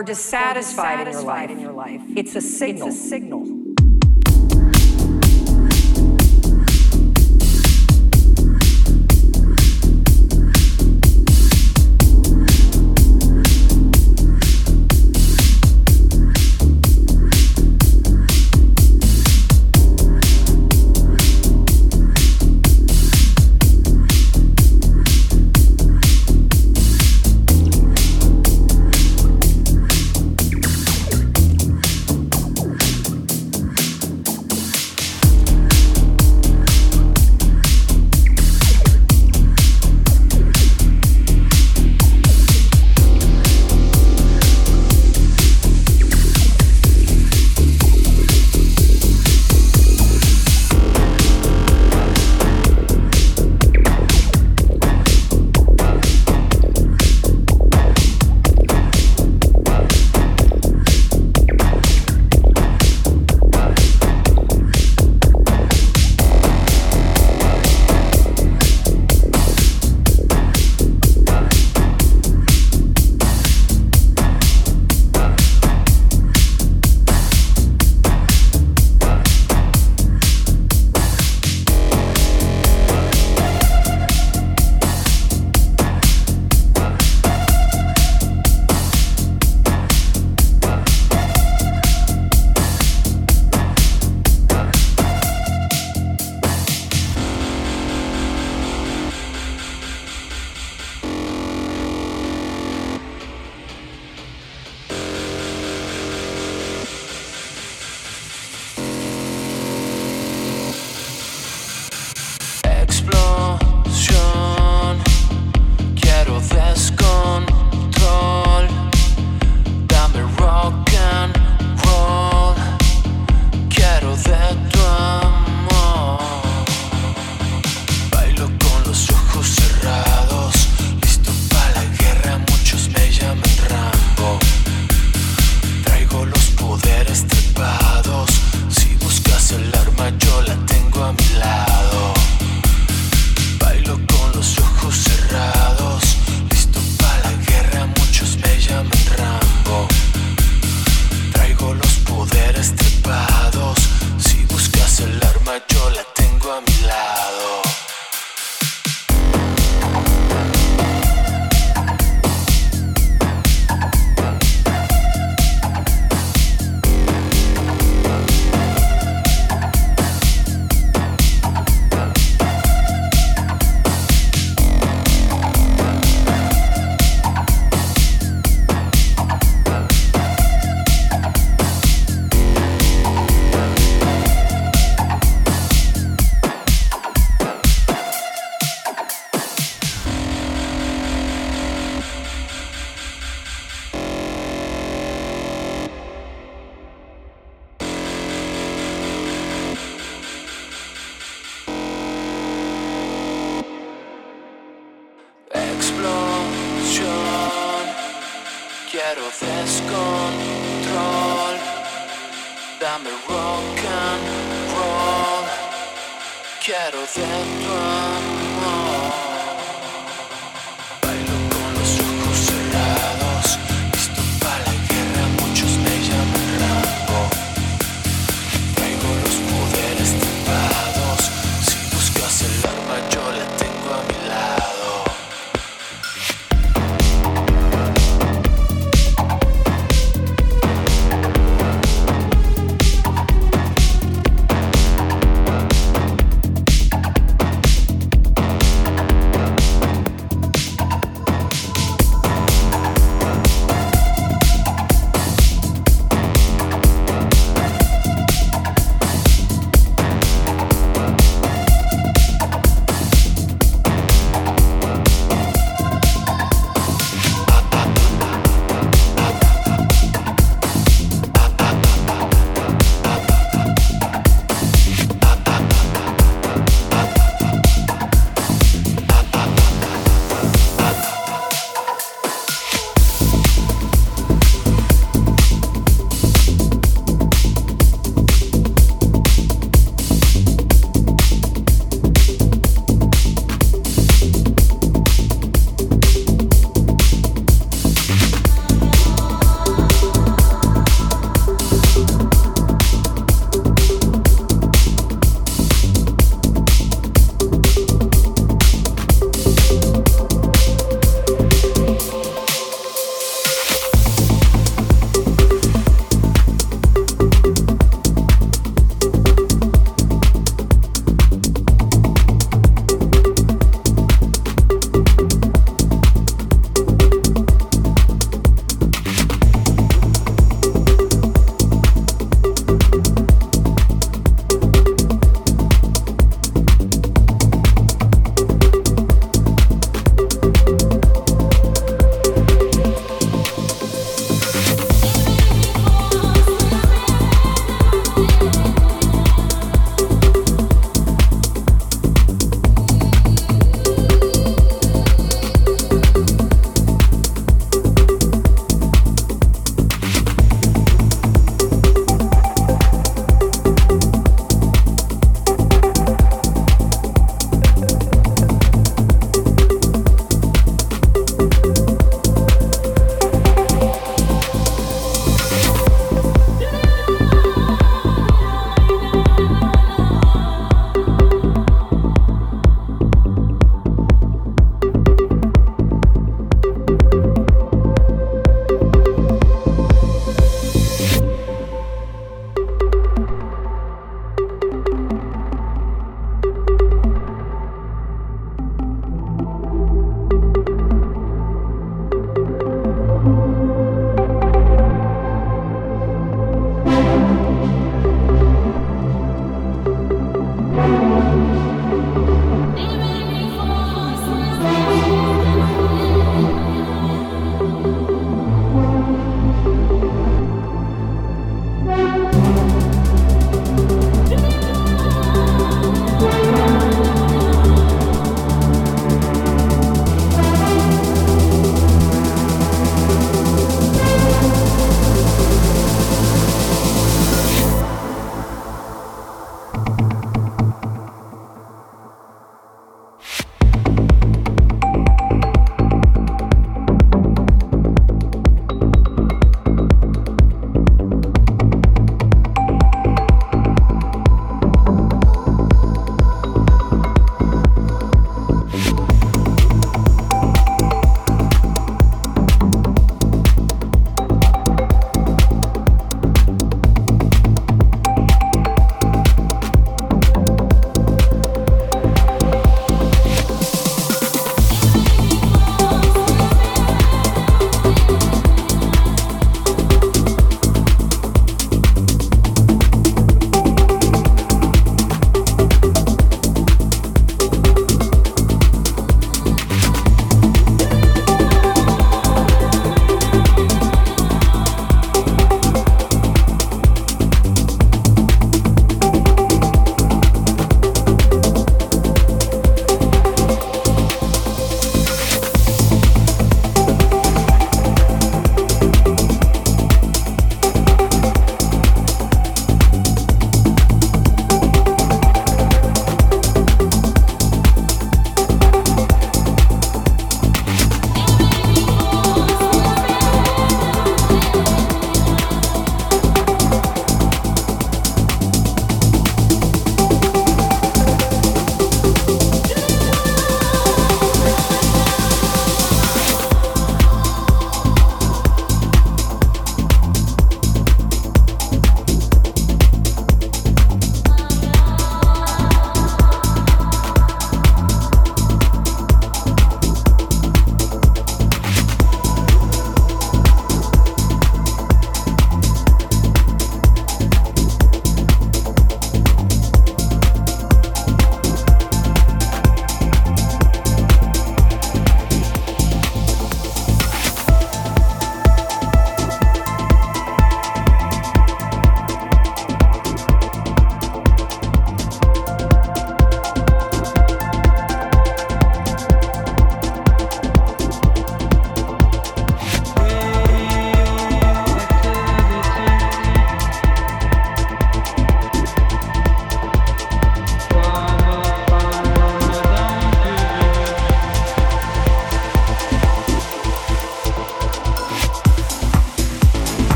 or dissatisfied, or dissatisfied in, your life, in your life, it's a signal. It's a signal.